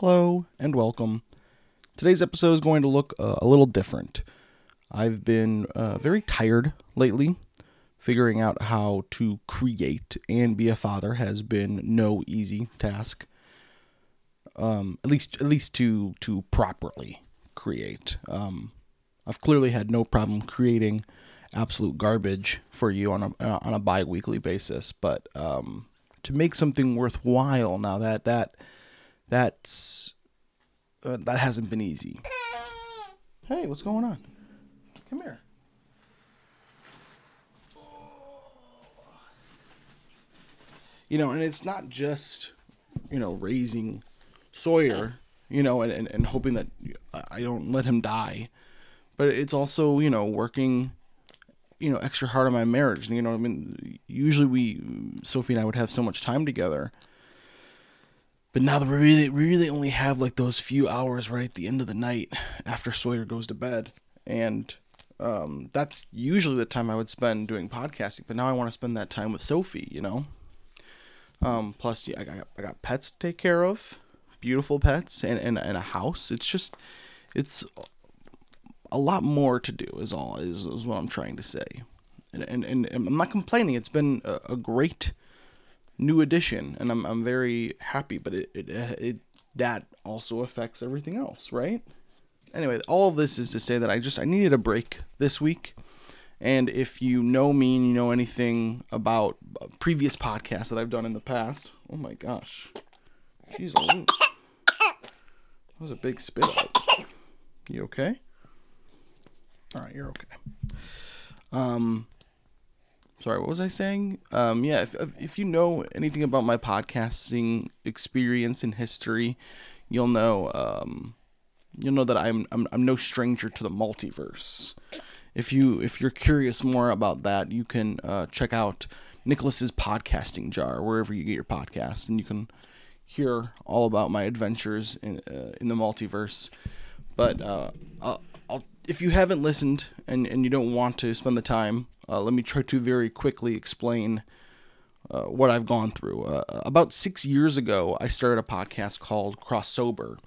Hello and welcome. Today's episode is going to look uh, a little different. I've been uh, very tired lately. Figuring out how to create and be a father has been no easy task. Um, at least, at least to to properly create. Um, I've clearly had no problem creating absolute garbage for you on a uh, on a bi-weekly basis, but um, to make something worthwhile now that that that's uh, that hasn't been easy. Hey, what's going on? Come here. You know, and it's not just, you know, raising Sawyer, you know, and, and, and hoping that I don't let him die. But it's also, you know, working, you know, extra hard on my marriage. You know, I mean, usually we, Sophie and I would have so much time together. But now that we really, we really only have like those few hours right at the end of the night after Sawyer goes to bed. And um, that's usually the time I would spend doing podcasting. But now I want to spend that time with Sophie, you know? Um, plus, yeah, I got, I got pets to take care of, beautiful pets, and, and, and a house. It's just, it's a lot more to do, is all, is, is what I'm trying to say. And, and, and I'm not complaining. It's been a, a great new addition, and I'm, I'm very happy, but it, it, it, that also affects everything else, right? Anyway, all of this is to say that I just, I needed a break this week. And if you know me and you know anything about previous podcasts that I've done in the past, oh my gosh, jeez, that was a big spit out. You okay? All right, you're okay. Um, sorry, what was I saying? Um, yeah, if if you know anything about my podcasting experience and history, you'll know um, you'll know that I'm I'm I'm no stranger to the multiverse if you if you're curious more about that, you can uh, check out Nicholas's podcasting jar wherever you get your podcast, and you can hear all about my adventures in uh, in the multiverse. But uh, if you haven't listened and and you don't want to spend the time, uh, let me try to very quickly explain. Uh, what I've gone through. Uh, about six years ago, I started a podcast called Cross Sober,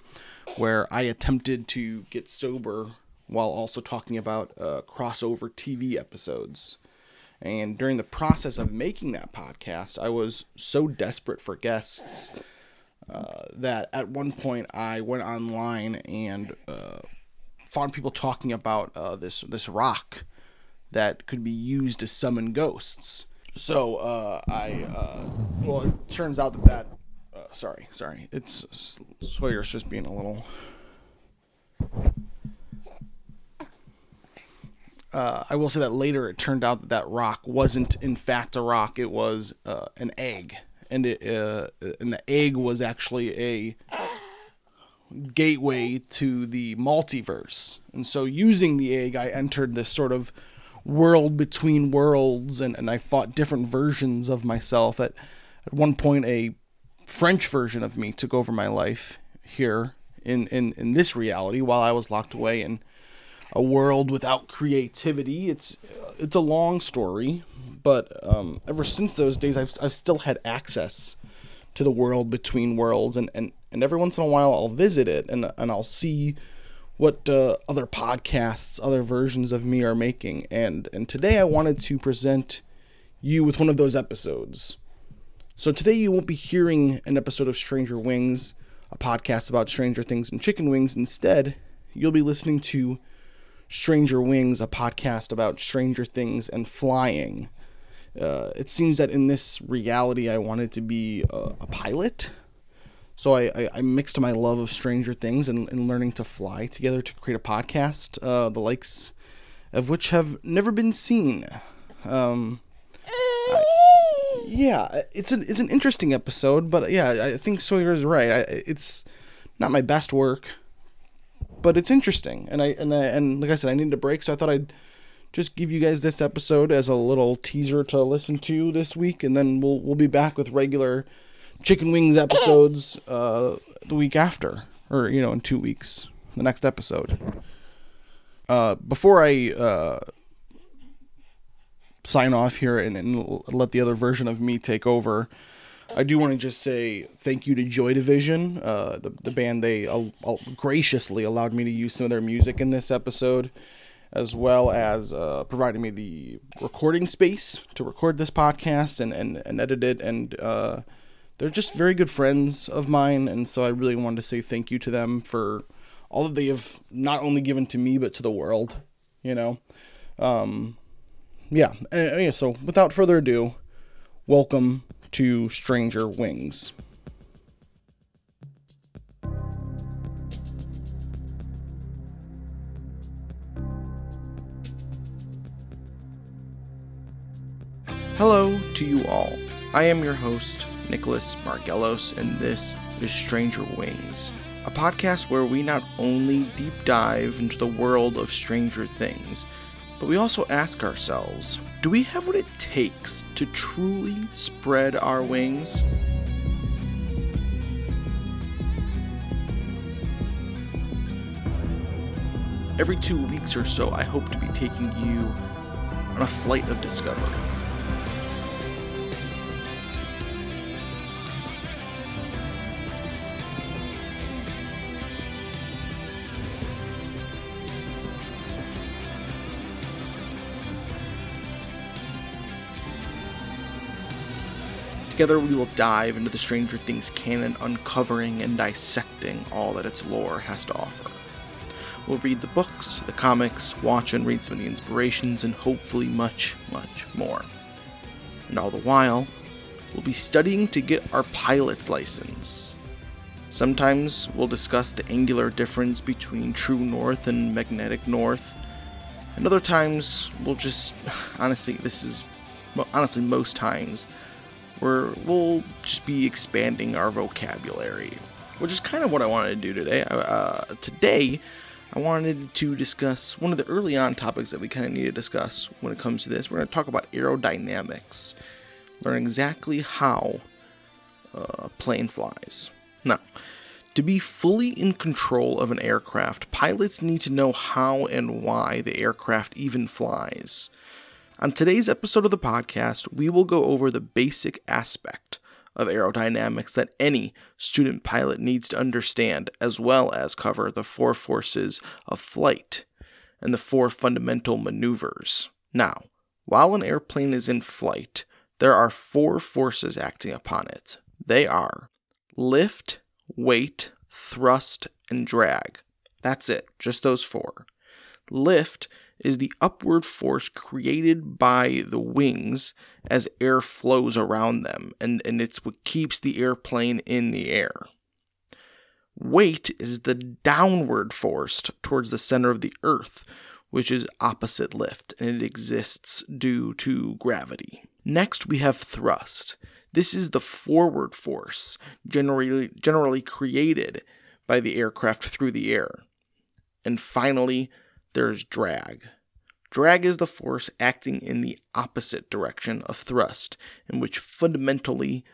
where I attempted to get sober while also talking about uh, crossover TV episodes. And during the process of making that podcast, I was so desperate for guests uh, that at one point I went online and uh, found people talking about uh, this this rock that could be used to summon ghosts. So uh, I uh, well, it turns out that that sorry, sorry, it's Sawyer's just being a little uh, I will say that later it turned out that that rock wasn't in fact a rock; it was uh, an egg, and it uh, and the egg was actually a gateway to the multiverse. And so, using the egg, I entered this sort of world between worlds, and, and I fought different versions of myself. At at one point, a French version of me took over my life here in in in this reality, while I was locked away in a world without creativity. It's it's a long story, but um, ever since those days, I've I've still had access to the world between worlds, and and and every once in a while, I'll visit it and and I'll see what uh, other podcasts, other versions of me are making, and and today I wanted to present you with one of those episodes. So today you won't be hearing an episode of Stranger Wings, a podcast about Stranger Things and chicken wings. Instead, you'll be listening to Stranger Wings, a podcast about Stranger Things and flying. Uh, it seems that in this reality, I wanted to be a, a pilot. So I, I, I, mixed my love of Stranger Things and, and learning to fly together to create a podcast, uh, the likes of which have never been seen. Um, I, yeah, it's an it's an interesting episode, but yeah, I think Sawyer is right. I, it's not my best work but it's interesting. And I and I, and like I said, I needed a break, so I thought I'd just give you guys this episode as a little teaser to listen to this week, and then we'll we'll be back with regular chicken wings episodes uh, the week after, or you know, in two weeks, the next episode. Uh, before I uh, sign off here and, and let the other version of me take over, I do want to just say thank you to Joy Division, uh, the, the band. They graciously allowed me to use some of their music in this episode, as well as uh, providing me the recording space to record this podcast and, and, and edit it. And uh, they're just very good friends of mine. And so I really wanted to say thank you to them for all that they have not only given to me, but to the world, you know? Um, yeah. So without further ado, welcome to Stranger Wings. Hello to you all. I am your host, Nicholas Margelos, and this is Stranger Wings, a podcast where we not only deep dive into the world of Stranger Things, but we also ask ourselves do we have what it takes to truly spread our wings? Every two weeks or so, I hope to be taking you on a flight of discovery. Together, we will dive into the Stranger Things canon, uncovering and dissecting all that its lore has to offer. We'll read the books, the comics, watch and read some of the inspirations, and hopefully much, much more. And all the while, we'll be studying to get our pilot's license. Sometimes we'll discuss the angular difference between true north and magnetic north. And other times, we'll just, honestly, this is, well honestly, most times, where we'll just be expanding our vocabulary, which is kind of what I wanted to do today. Uh, today, I wanted to discuss one of the early on topics that we kind of need to discuss when it comes to this. We're going to talk about aerodynamics, learn exactly how a plane flies. Now, to be fully in control of an aircraft, pilots need to know how and why the aircraft even flies. On today's episode of the podcast, we will go over the basic aspect of aerodynamics that any student pilot needs to understand, as well as cover the four forces of flight and the four fundamental maneuvers. Now, while an airplane is in flight, there are four forces acting upon it. They are lift, weight, thrust, and drag. That's it, just those four. Lift is the upward force created by the wings as air flows around them, and, and it's what keeps the airplane in the air. Weight is the downward force towards the center of the earth, which is opposite lift, and it exists due to gravity. Next, we have thrust. This is the forward force generally, generally created by the aircraft through the air. And finally, there's drag. Drag is the force acting in the opposite direction of thrust, and which fundamentally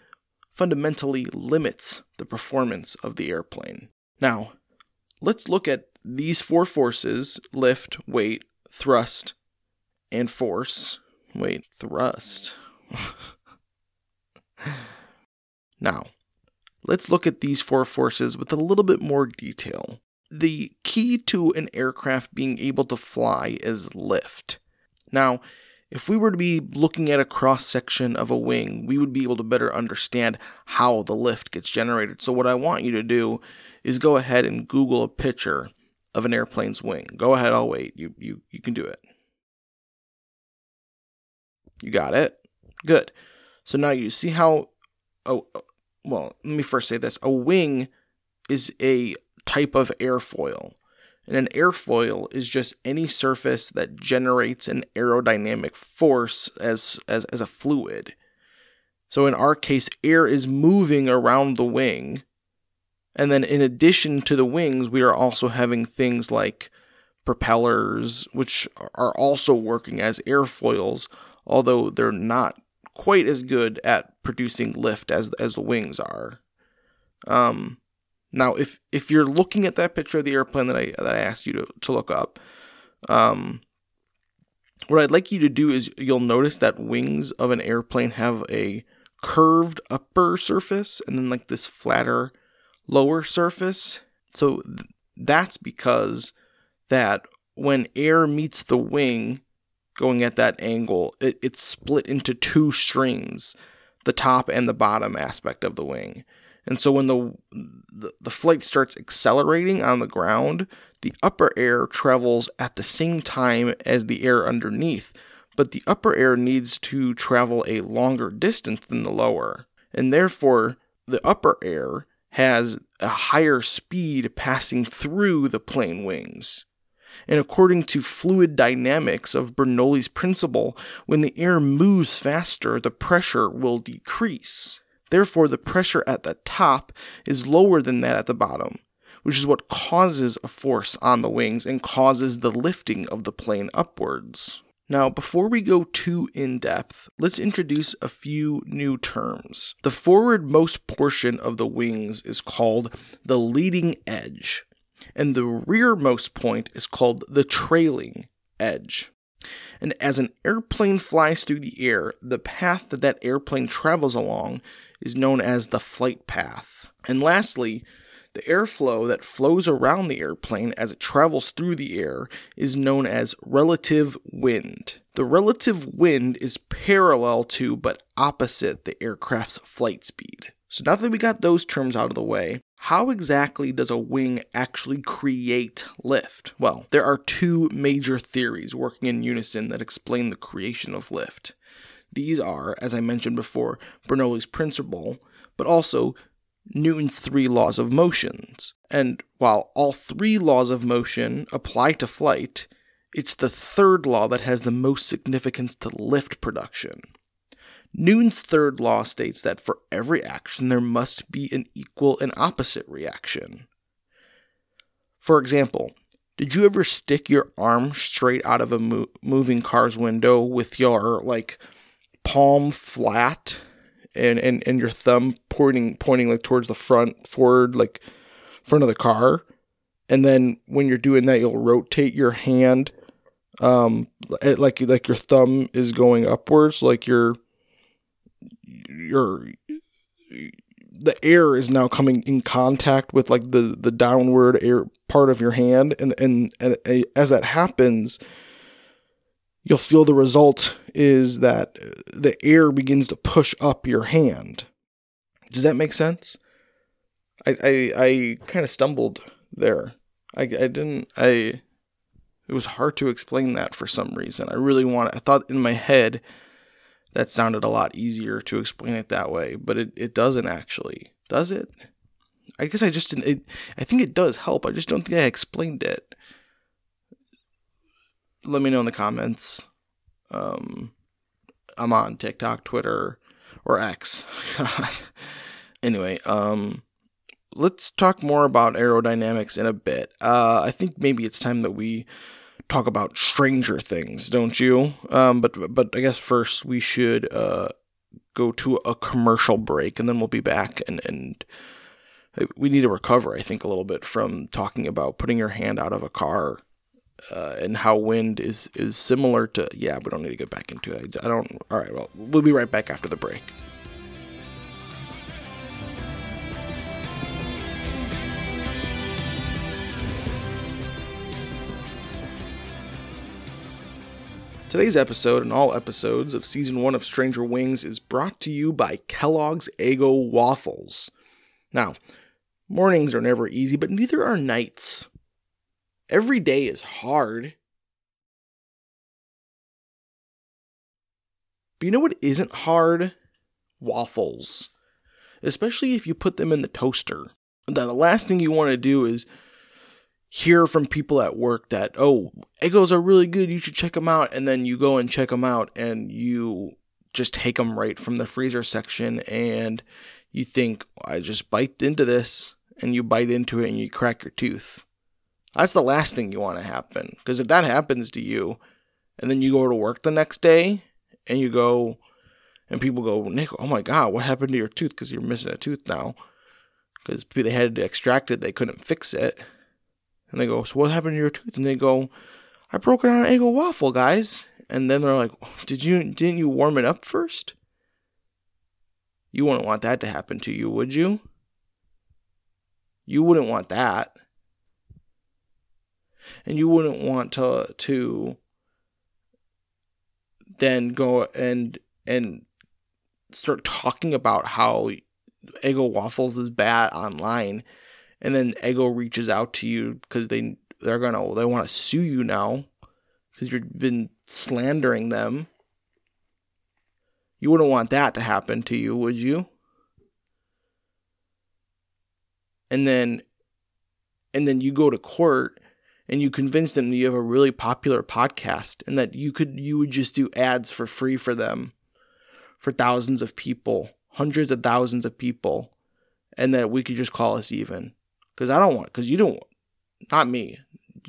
fundamentally limits the performance of the airplane. Now, let's look at these four forces lift, weight, thrust, and force. Wait, thrust. now, let's look at these four forces with a little bit more detail the key to an aircraft being able to fly is lift. Now, if we were to be looking at a cross section of a wing, we would be able to better understand how the lift gets generated. So, what I want you to do is go ahead and Google a picture of an airplane's wing. Go ahead, I'll wait. You, you, you can do it. You got it? Good. So now you see how. Oh, oh well, let me first say this. A wing is a type of airfoil. And an airfoil is just any surface that generates an aerodynamic force as, as, as a fluid. So in our case, air is moving around the wing. And then in addition to the wings, we are also having things like propellers, which are also working as airfoils, although they're not quite as good at producing lift as, as the wings are. Um, now, if if you're looking at that picture of the airplane that I that I asked you to, to look up, um, what I'd like you to do is you'll notice that wings of an airplane have a curved upper surface and then like this flatter lower surface. So th- that's because that when air meets the wing going at that angle, it, it's split into two streams, the top and the bottom aspect of the wing. And so when the, the, the flight starts accelerating on the ground, the upper air travels at the same time as the air underneath, but the upper air needs to travel a longer distance than the lower. And therefore, the upper air has a higher speed passing through the plane wings. And according to fluid dynamics of Bernoulli's principle, when the air moves faster, the pressure will decrease. Therefore, the pressure at the top is lower than that at the bottom, which is what causes a force on the wings and causes the lifting of the plane upwards. Now, before we go too in depth, let's introduce a few new terms. The forwardmost portion of the wings is called the leading edge, and the rearmost point is called the trailing edge. And as an airplane flies through the air, the path that that airplane travels along is known as the flight path. And lastly, the airflow that flows around the airplane as it travels through the air is known as relative wind. The relative wind is parallel to but opposite the aircraft's flight speed. So now that we got those terms out of the way, how exactly does a wing actually create lift? Well, there are two major theories working in unison that explain the creation of lift. These are, as I mentioned before, Bernoulli's principle, but also Newton's three laws of motions. And while all three laws of motion apply to flight, it's the third law that has the most significance to lift production. Newton's third law states that for every action there must be an equal and opposite reaction. For example, did you ever stick your arm straight out of a mo- moving car's window with your like palm flat and, and, and your thumb pointing pointing like towards the front forward like front of the car. And then when you're doing that you'll rotate your hand um like like your thumb is going upwards like your your the air is now coming in contact with like the the downward air part of your hand. And and, and as that happens you'll feel the result is that the air begins to push up your hand. Does that make sense? I I, I kind of stumbled there. I, I didn't I it was hard to explain that for some reason. I really want I thought in my head that sounded a lot easier to explain it that way, but it, it doesn't actually. Does it? I guess I just didn't it, I think it does help. I just don't think I explained it let me know in the comments. Um, I'm on TikTok, Twitter, or X. anyway, um, let's talk more about aerodynamics in a bit. Uh, I think maybe it's time that we talk about Stranger Things, don't you? Um, but but I guess first we should uh, go to a commercial break, and then we'll be back and and we need to recover. I think a little bit from talking about putting your hand out of a car uh, and how wind is is similar to yeah we don't need to get back into it i don't all right well we'll be right back after the break Today's episode and all episodes of season one of Stranger Wings is brought to you by Kellogg's Eggo Waffles. Now, mornings are never easy, but neither are nights. Every day is hard. But you know what isn't hard? Waffles. Especially if you put them in the toaster. The last thing you want to do is hear from people at work that, oh, Eggos are really good, you should check them out. And then you go and check them out and you just take them right from the freezer section and you think, I just bite into this. And you bite into it and you crack your tooth. That's the last thing you want to happen. Because if that happens to you, and then you go to work the next day, and you go, and people go, Nick, oh my God, what happened to your tooth? Because you're missing a tooth now. Because they had to extract it, they couldn't fix it. And they go, so what happened to your tooth? And they go, I broke it on an Eggo waffle, guys. And then they're like, did you didn't you warm it up first? You wouldn't want that to happen to you, would you? You wouldn't want that. And you wouldn't want to to then go and and start talking about how Eggo Waffles is bad online and then Eggo reaches out to you because they they're gonna they want to sue you now because you've been slandering them. You wouldn't want that to happen to you, would you? And then and then you go to court and you convince them that you have a really popular podcast and that you could you would just do ads for free for them for thousands of people, hundreds of thousands of people, and that we could just call us even. Because I don't want, because you don't, want not me,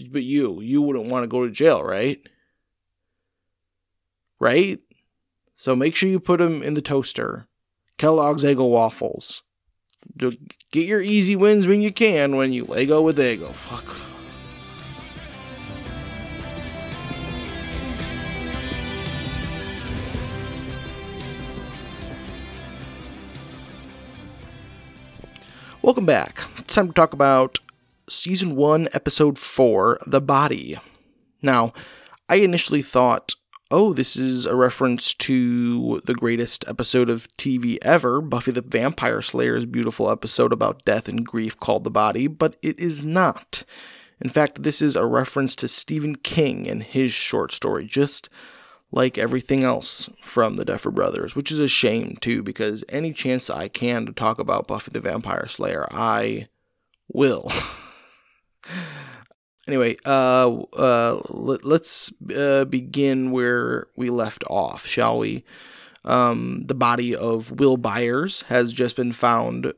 but you, you wouldn't want to go to jail, right? Right? So make sure you put them in the toaster. Kellogg's Eggo waffles. Get your easy wins when you can when you Lego with Eggo. Fuck. Welcome back. It's time to talk about season 1, episode 4, The Body. Now, I initially thought, oh, this is a reference to the greatest episode of TV ever, Buffy the Vampire Slayer's beautiful episode about death and grief called The Body, but it is not. In fact, this is a reference to Stephen King and his short story, just like everything else from the Duffer Brothers, which is a shame too, because any chance I can to talk about Buffy the Vampire Slayer, I will. anyway, uh, uh, let, us uh, begin where we left off, shall we? Um, the body of Will Byers has just been found,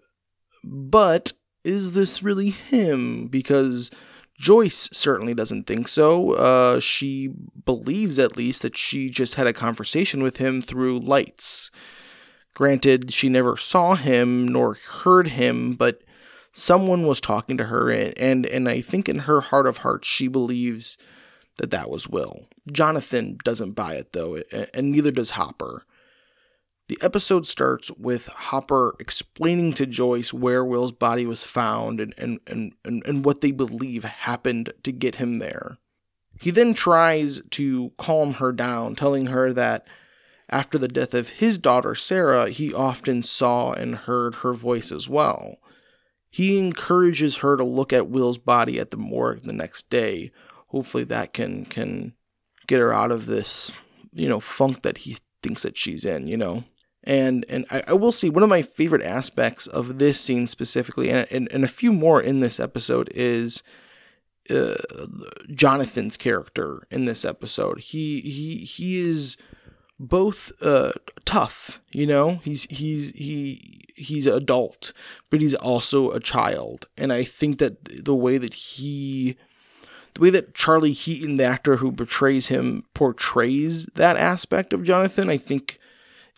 but is this really him? Because Joyce certainly doesn't think so. Uh, she believes, at least, that she just had a conversation with him through lights. Granted, she never saw him nor heard him, but someone was talking to her, and, and, and I think in her heart of hearts, she believes that that was Will. Jonathan doesn't buy it, though, and neither does Hopper. The episode starts with Hopper explaining to Joyce where Will's body was found and, and, and, and, and what they believe happened to get him there. He then tries to calm her down, telling her that after the death of his daughter Sarah, he often saw and heard her voice as well. He encourages her to look at Will's body at the morgue the next day. Hopefully that can can get her out of this, you know, funk that he thinks that she's in, you know and and I, I, will see one of my favorite aspects of this scene specifically, and and, and a few more in this episode is uh, Jonathan's character in this episode. He he he is both uh, tough, you know. He's he's he he's adult, but he's also a child, and I think that the way that he the way that Charlie Heaton, the actor who portrays him, portrays that aspect of Jonathan, I think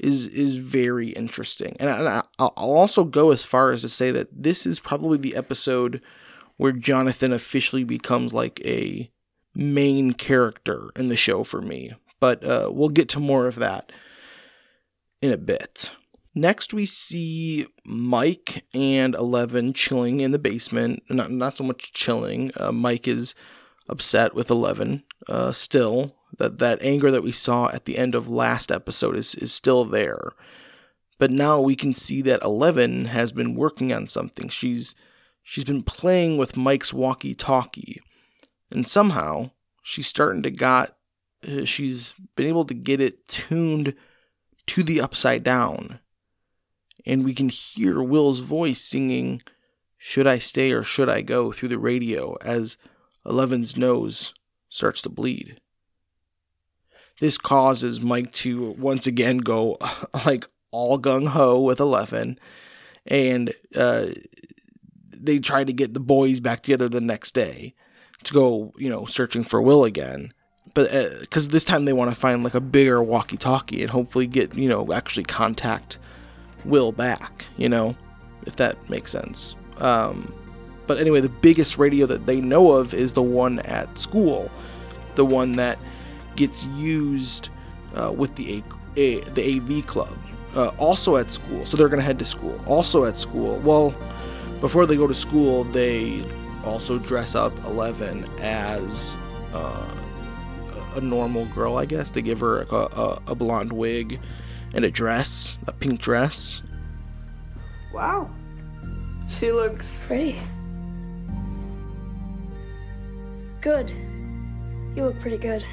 is is very interesting. And, I, I'll also go as far as to say that this is probably the episode where Jonathan officially becomes like a main character in the show for me. But uh, we'll get to more of that in a bit. Next, we see Mike and Eleven chilling in the basement. Not not so much chilling. Uh, Mike is upset with Eleven uh, still that that anger that we saw at the end of last episode is is still there. But now we can see that Eleven has been working on something. She's she's been playing with Mike's walkie-talkie, and somehow she's starting to got uh, she's been able to get it tuned to the upside down. And we can hear Will's voice singing, Should I Stay or Should I Go through the radio as Eleven's nose starts to bleed. This causes Mike to once again go like all gung ho with Eleven, and uh, they try to get the boys back together the next day to go, you know, searching for Will again. But because uh, this time they want to find like a bigger walkie-talkie and hopefully get, you know, actually contact Will back, you know, if that makes sense. Um, but anyway, the biggest radio that they know of is the one at school, the one that gets used uh, with the A- A- the AV club. uh, also at school. So they're going to head to school. Also at school. Well, before they go to school, they also dress up Eleven as uh, a normal girl, I guess. They give her a, a, a blonde wig and a dress, a pink dress. Wow. She looks Pretty. Good. You look pretty good.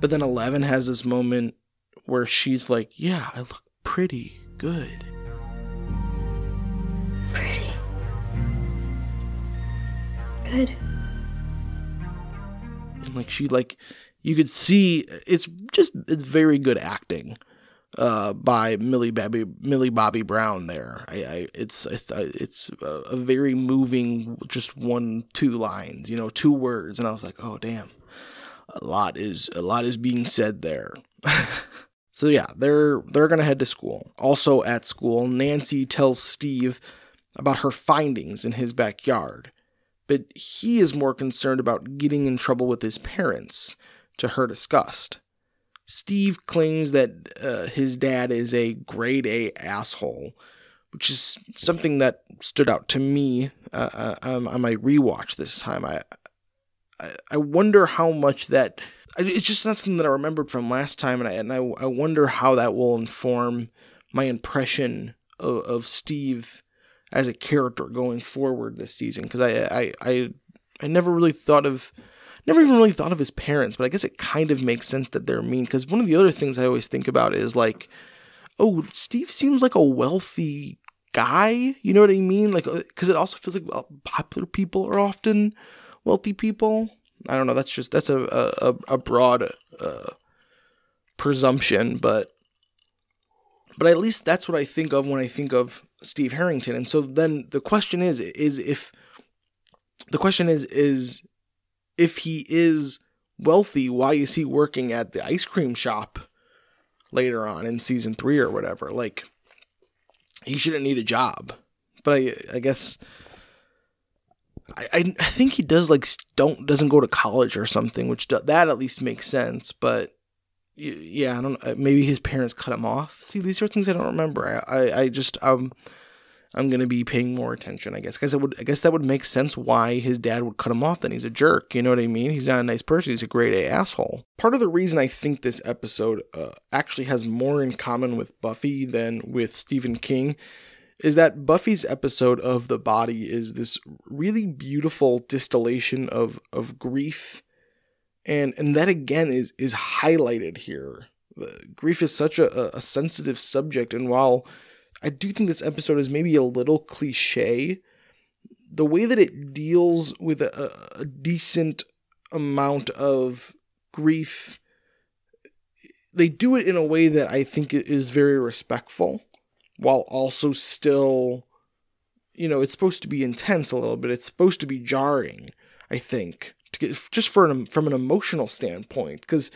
But then Eleven has this moment where she's like, Yeah, I look pretty good. Pretty. Good. And like she like you could see it's just it's very good acting uh by Millie Bobby Millie Bobby Brown there. I, I it's it's, it's a, a very moving just one two lines, you know, two words and I was like, "Oh damn." A lot is a lot is being said there. so yeah, they're they're going to head to school. Also at school, Nancy tells Steve about her findings in his backyard but he is more concerned about getting in trouble with his parents, to her disgust. Steve claims that uh, his dad is a grade A asshole, which is something that stood out to me uh, uh um, on my rewatch this time. I, I, wonder how much that it's just not something that I remembered from last time, and I and I, I wonder how that will inform my impression of, of Steve as a character going forward this season because I, I I I never really thought of never even really thought of his parents, but I guess it kind of makes sense that they're mean because one of the other things I always think about is like, oh, Steve seems like a wealthy guy. You know what I mean? Like, uh, because it also feels like popular people are often wealthy people. I don't know. That's just that's a a, a broad uh, presumption, but but at least that's what I think of when I think of Steve Harrington. And so then the question is is if the question is is if he is wealthy, why is he working at the ice cream shop later on in season 3 or whatever? Like he shouldn't need a job. But I I guess I, I think he does like don't doesn't go to college or something, which that at least makes sense. But yeah, I don't. Uh, maybe his parents cut him off. See, these are things I don't remember. I, I, I just um, I'm gonna be paying more attention. I guess because it would. I guess that would make sense why his dad would cut him off. Then he's a jerk. You know what I mean? He's not a nice person. He's a great A asshole. Part of the reason I think this episode uh, actually has more in common with Buffy than with Stephen King is that Buffy's episode of the body is this really beautiful distillation of of grief. And and that again is is highlighted here. Grief is such a, a sensitive subject, and while I do think this episode is maybe a little cliche, the way that it deals with a, a decent amount of grief, they do it in a way that I think is very respectful, while also still, you know, it's supposed to be intense a little bit. It's supposed to be jarring, I think to get just for an, from an emotional standpoint because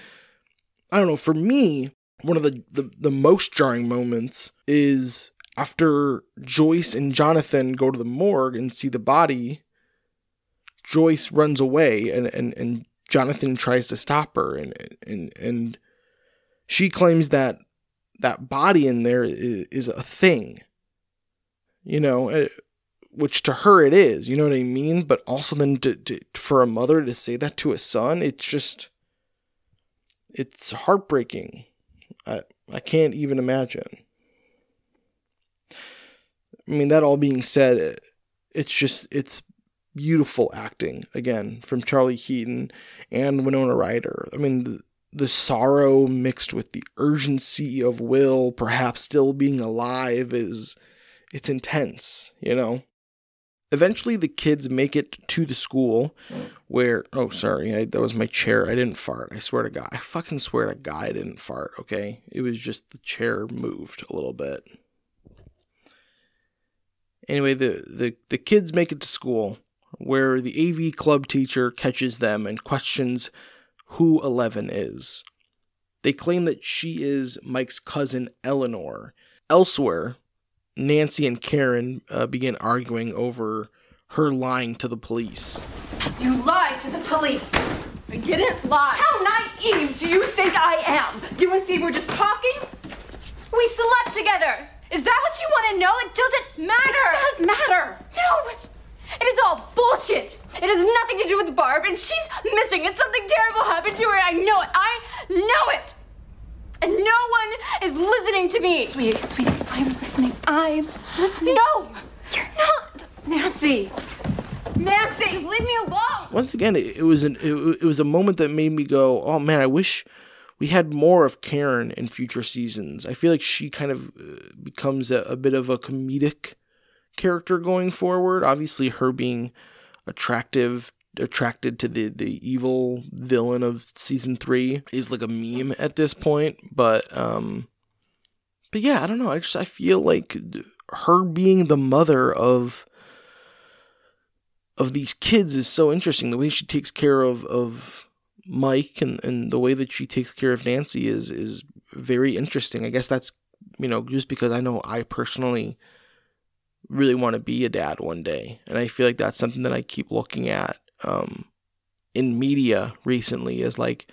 I don't know for me one of the, the the most jarring moments is after Joyce and Jonathan go to the morgue and see the body Joyce runs away and and, and Jonathan tries to stop her and and and she claims that that body in there is, is a thing you know eh, which to her it is, you know what I mean? But also then to, to, for a mother to say that to a son, it's just it's heartbreaking. I I can't even imagine. I mean, that all being said, it's just it's beautiful acting again from Charlie Heaton and Winona Ryder. I mean, the, sorrow mixed with the urgency of Will perhaps still being alive is it's intense, you know. Eventually, the kids make it to the school where. Oh, sorry. I, that was my chair. I didn't fart. I swear to God. I fucking swear to God I didn't fart, okay? It was just the chair moved a little bit. Anyway, the, the, the kids make it to school where the AV club teacher catches them and questions who Eleven is. They claim that she is Mike's cousin Eleanor. Elsewhere, Nancy and Karen uh, begin arguing over her lying to the police. You lied to the police. I didn't lie. How naive do you think I am? You and Steve were just talking? We slept together. Is that what you want to know? It doesn't matter. It does matter. No. It is all bullshit. It has nothing to do with Barb, and she's missing. And something terrible happened to her. I know it. I know it. And no one is listening to me. Sweetie, sweetie, I'm listening. I'm listening. No, you're not. Nancy. Nancy, just leave me alone. once again, it, it was an it, it was a moment that made me go, "Oh man, I wish we had more of Karen in future seasons." I feel like she kind of uh, becomes a, a bit of a comedic character going forward. Obviously, her being attractive, attracted to the the evil villain of season three is like a meme at this point. But um, but yeah, I don't know. I just I feel like her being the mother of of these kids is so interesting. The way she takes care of of Mike and, and the way that she takes care of Nancy is is very interesting. I guess that's you know just because I know I personally really want to be a dad one day, and I feel like that's something that I keep looking at um, in media recently. Is like,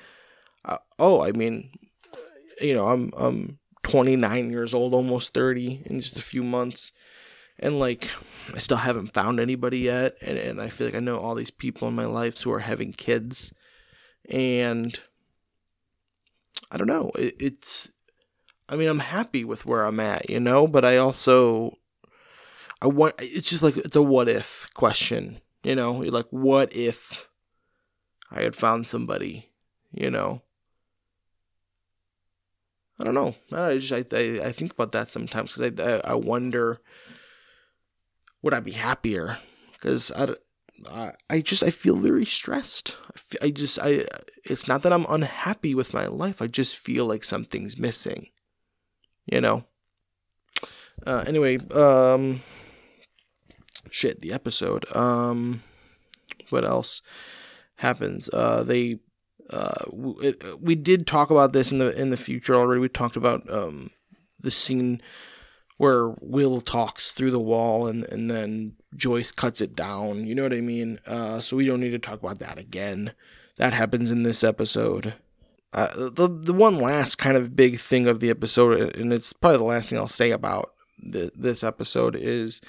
uh, oh, I mean, you know, I'm I'm 29 years old, almost 30 in just a few months and like I still haven't found anybody yet and, and I feel like I know all these people in my life who are having kids and I don't know it, it's I mean I'm happy with where I'm at you know but I also I want it's just like it's a what if question you know You're like what if I had found somebody you know I don't know. I just I I, I think about that sometimes because I, I wonder would I be happier? Because I, I I just I feel very stressed. I, feel, I just I it's not that I'm unhappy with my life. I just feel like something's missing. You know. Uh, anyway, um, shit, the episode. Um, what else happens? Uh, they uh, we, we did talk about this in the in the future already. We talked about um, the scene where Will talks through the wall and and then Joyce cuts it down. You know what I mean? Uh, so we don't need to talk about that again. That happens in this episode. Uh, the the one last kind of big thing of the episode, and it's probably the last thing I'll say about the, this episode is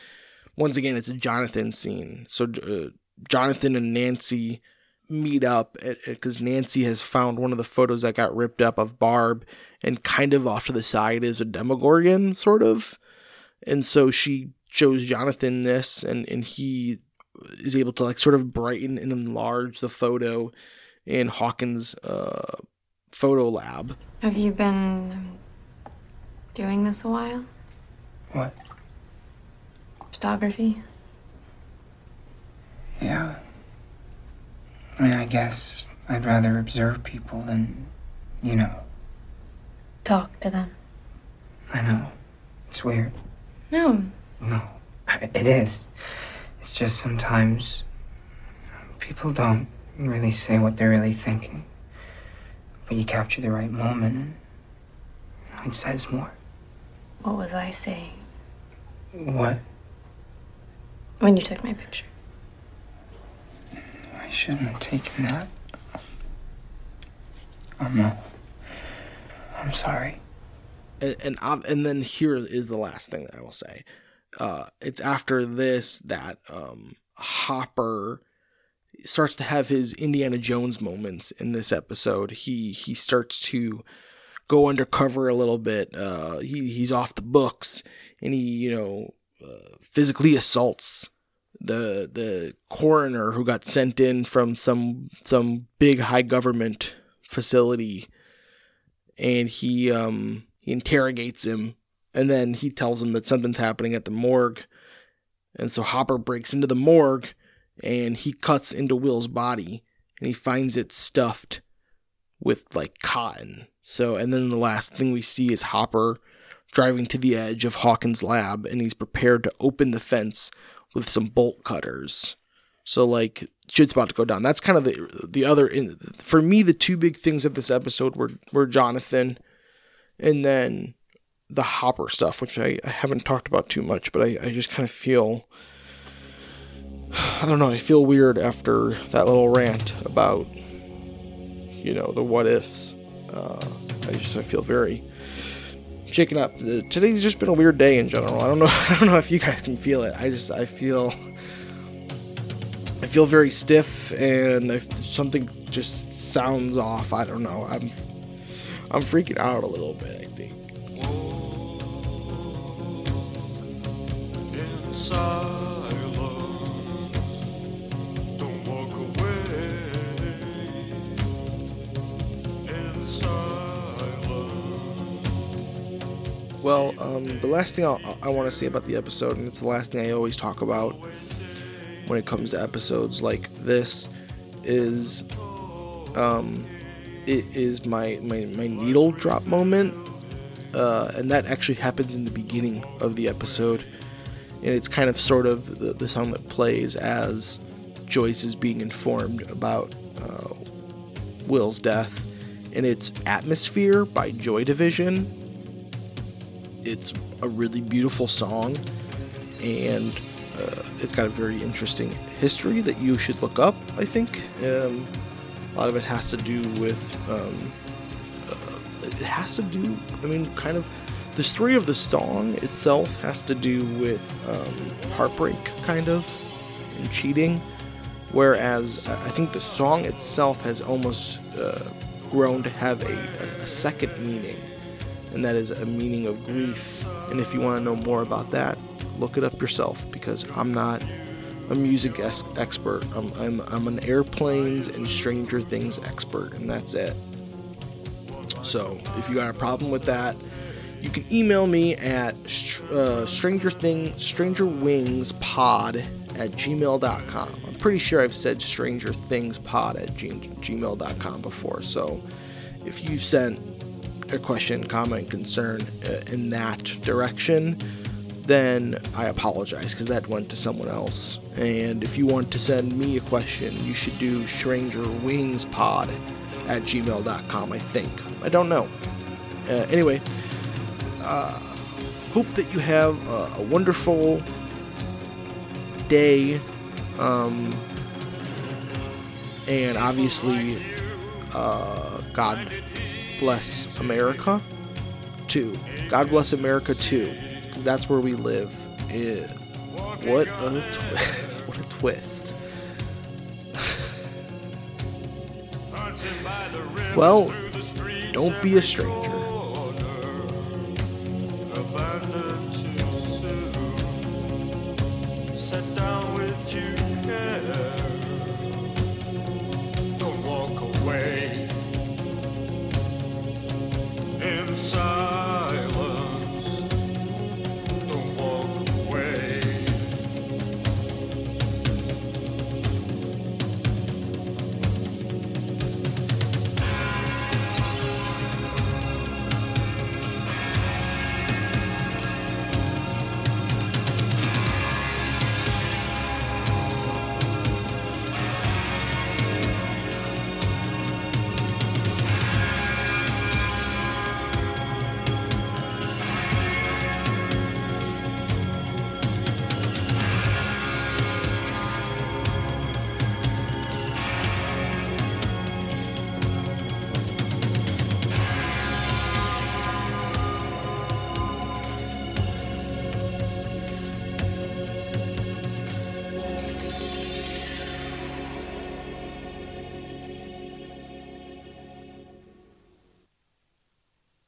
once again it's a Jonathan scene. So uh, Jonathan and Nancy meet up because Nancy has found one of the photos that got ripped up of Barb, and kind of off to the side is a Demogorgon, sort of. And so she shows Jonathan this, and, and he is able to like sort of brighten and enlarge the photo in Hawkins' uh, photo lab. Have you been doing this a while? What? Photography? Yeah. I mean, I guess I'd rather observe people than, you know. Talk to them. I know. It's weird. No. No, it is. It's just sometimes people don't really say what they're really thinking. But you capture the right moment and it says more. What was I saying What? When you took my picture? I shouldn't have taken that. No. I'm sorry. and and, I've- and then here is the last thing that I will say. Uh, it's after this that um, Hopper starts to have his Indiana Jones moments in this episode. He he starts to go undercover a little bit. Uh, he he's off the books, and he you know uh, physically assaults the the coroner who got sent in from some some big high government facility. And he um he interrogates him. And then he tells him that something's happening at the morgue. And so hopper breaks into the morgue and he cuts into will's body and he finds it stuffed with like cotton. So and then the last thing we see is hopper driving to the edge of hawkins lab and he's prepared to open the fence with some bolt cutters so like shit's about to go down. That's kind of the the other in, for me the two big things of this episode were were Jonathan and then the Hopper stuff, which I, I haven't talked about too much, but I, I just kind of feel I don't know, I feel weird after that little rant about you know, the what ifs. Uh, I just I feel very shaken up. Today's just been a weird day in general. I don't know. I don't know if you guys can feel it. I just I feel I feel very stiff and I, something just sounds off. I don't know. I'm I'm freaking out a little bit. I think. in Well, um, the last thing I'll, I want to say about the episode, and it's the last thing I always talk about when it comes to episodes like this, is um, it is my, my, my needle drop moment. Uh, and that actually happens in the beginning of the episode. And it's kind of sort of the, the song that plays as Joyce is being informed about uh, Will's death. And it's Atmosphere by Joy Division it's a really beautiful song and uh, it's got a very interesting history that you should look up i think. Um, a lot of it has to do with um, uh, it has to do i mean kind of the story of the song itself has to do with um, heartbreak kind of and cheating. Whereas i think the song itself has almost uh, grown to have a, a second meaning and that is a meaning of grief. And if you want to know more about that, look it up yourself because I'm not a music es- expert. I'm, I'm, I'm an airplanes and Stranger Things expert, and that's it. So if you got a problem with that, you can email me at uh, stranger thing stranger wings pod at gmail.com i'm pretty sure i've said stranger things pod at g- gmail.com before so if you've sent a question, comment, concern uh, in that direction, then I apologize because that went to someone else. And if you want to send me a question, you should do strangerwingspod at gmail.com, I think. I don't know. Uh, anyway, uh, hope that you have a, a wonderful day. Um, and obviously, uh, God bless America too. God bless America too, because that's where we live. Eh, what a twist! what a twist. well, don't be a stranger.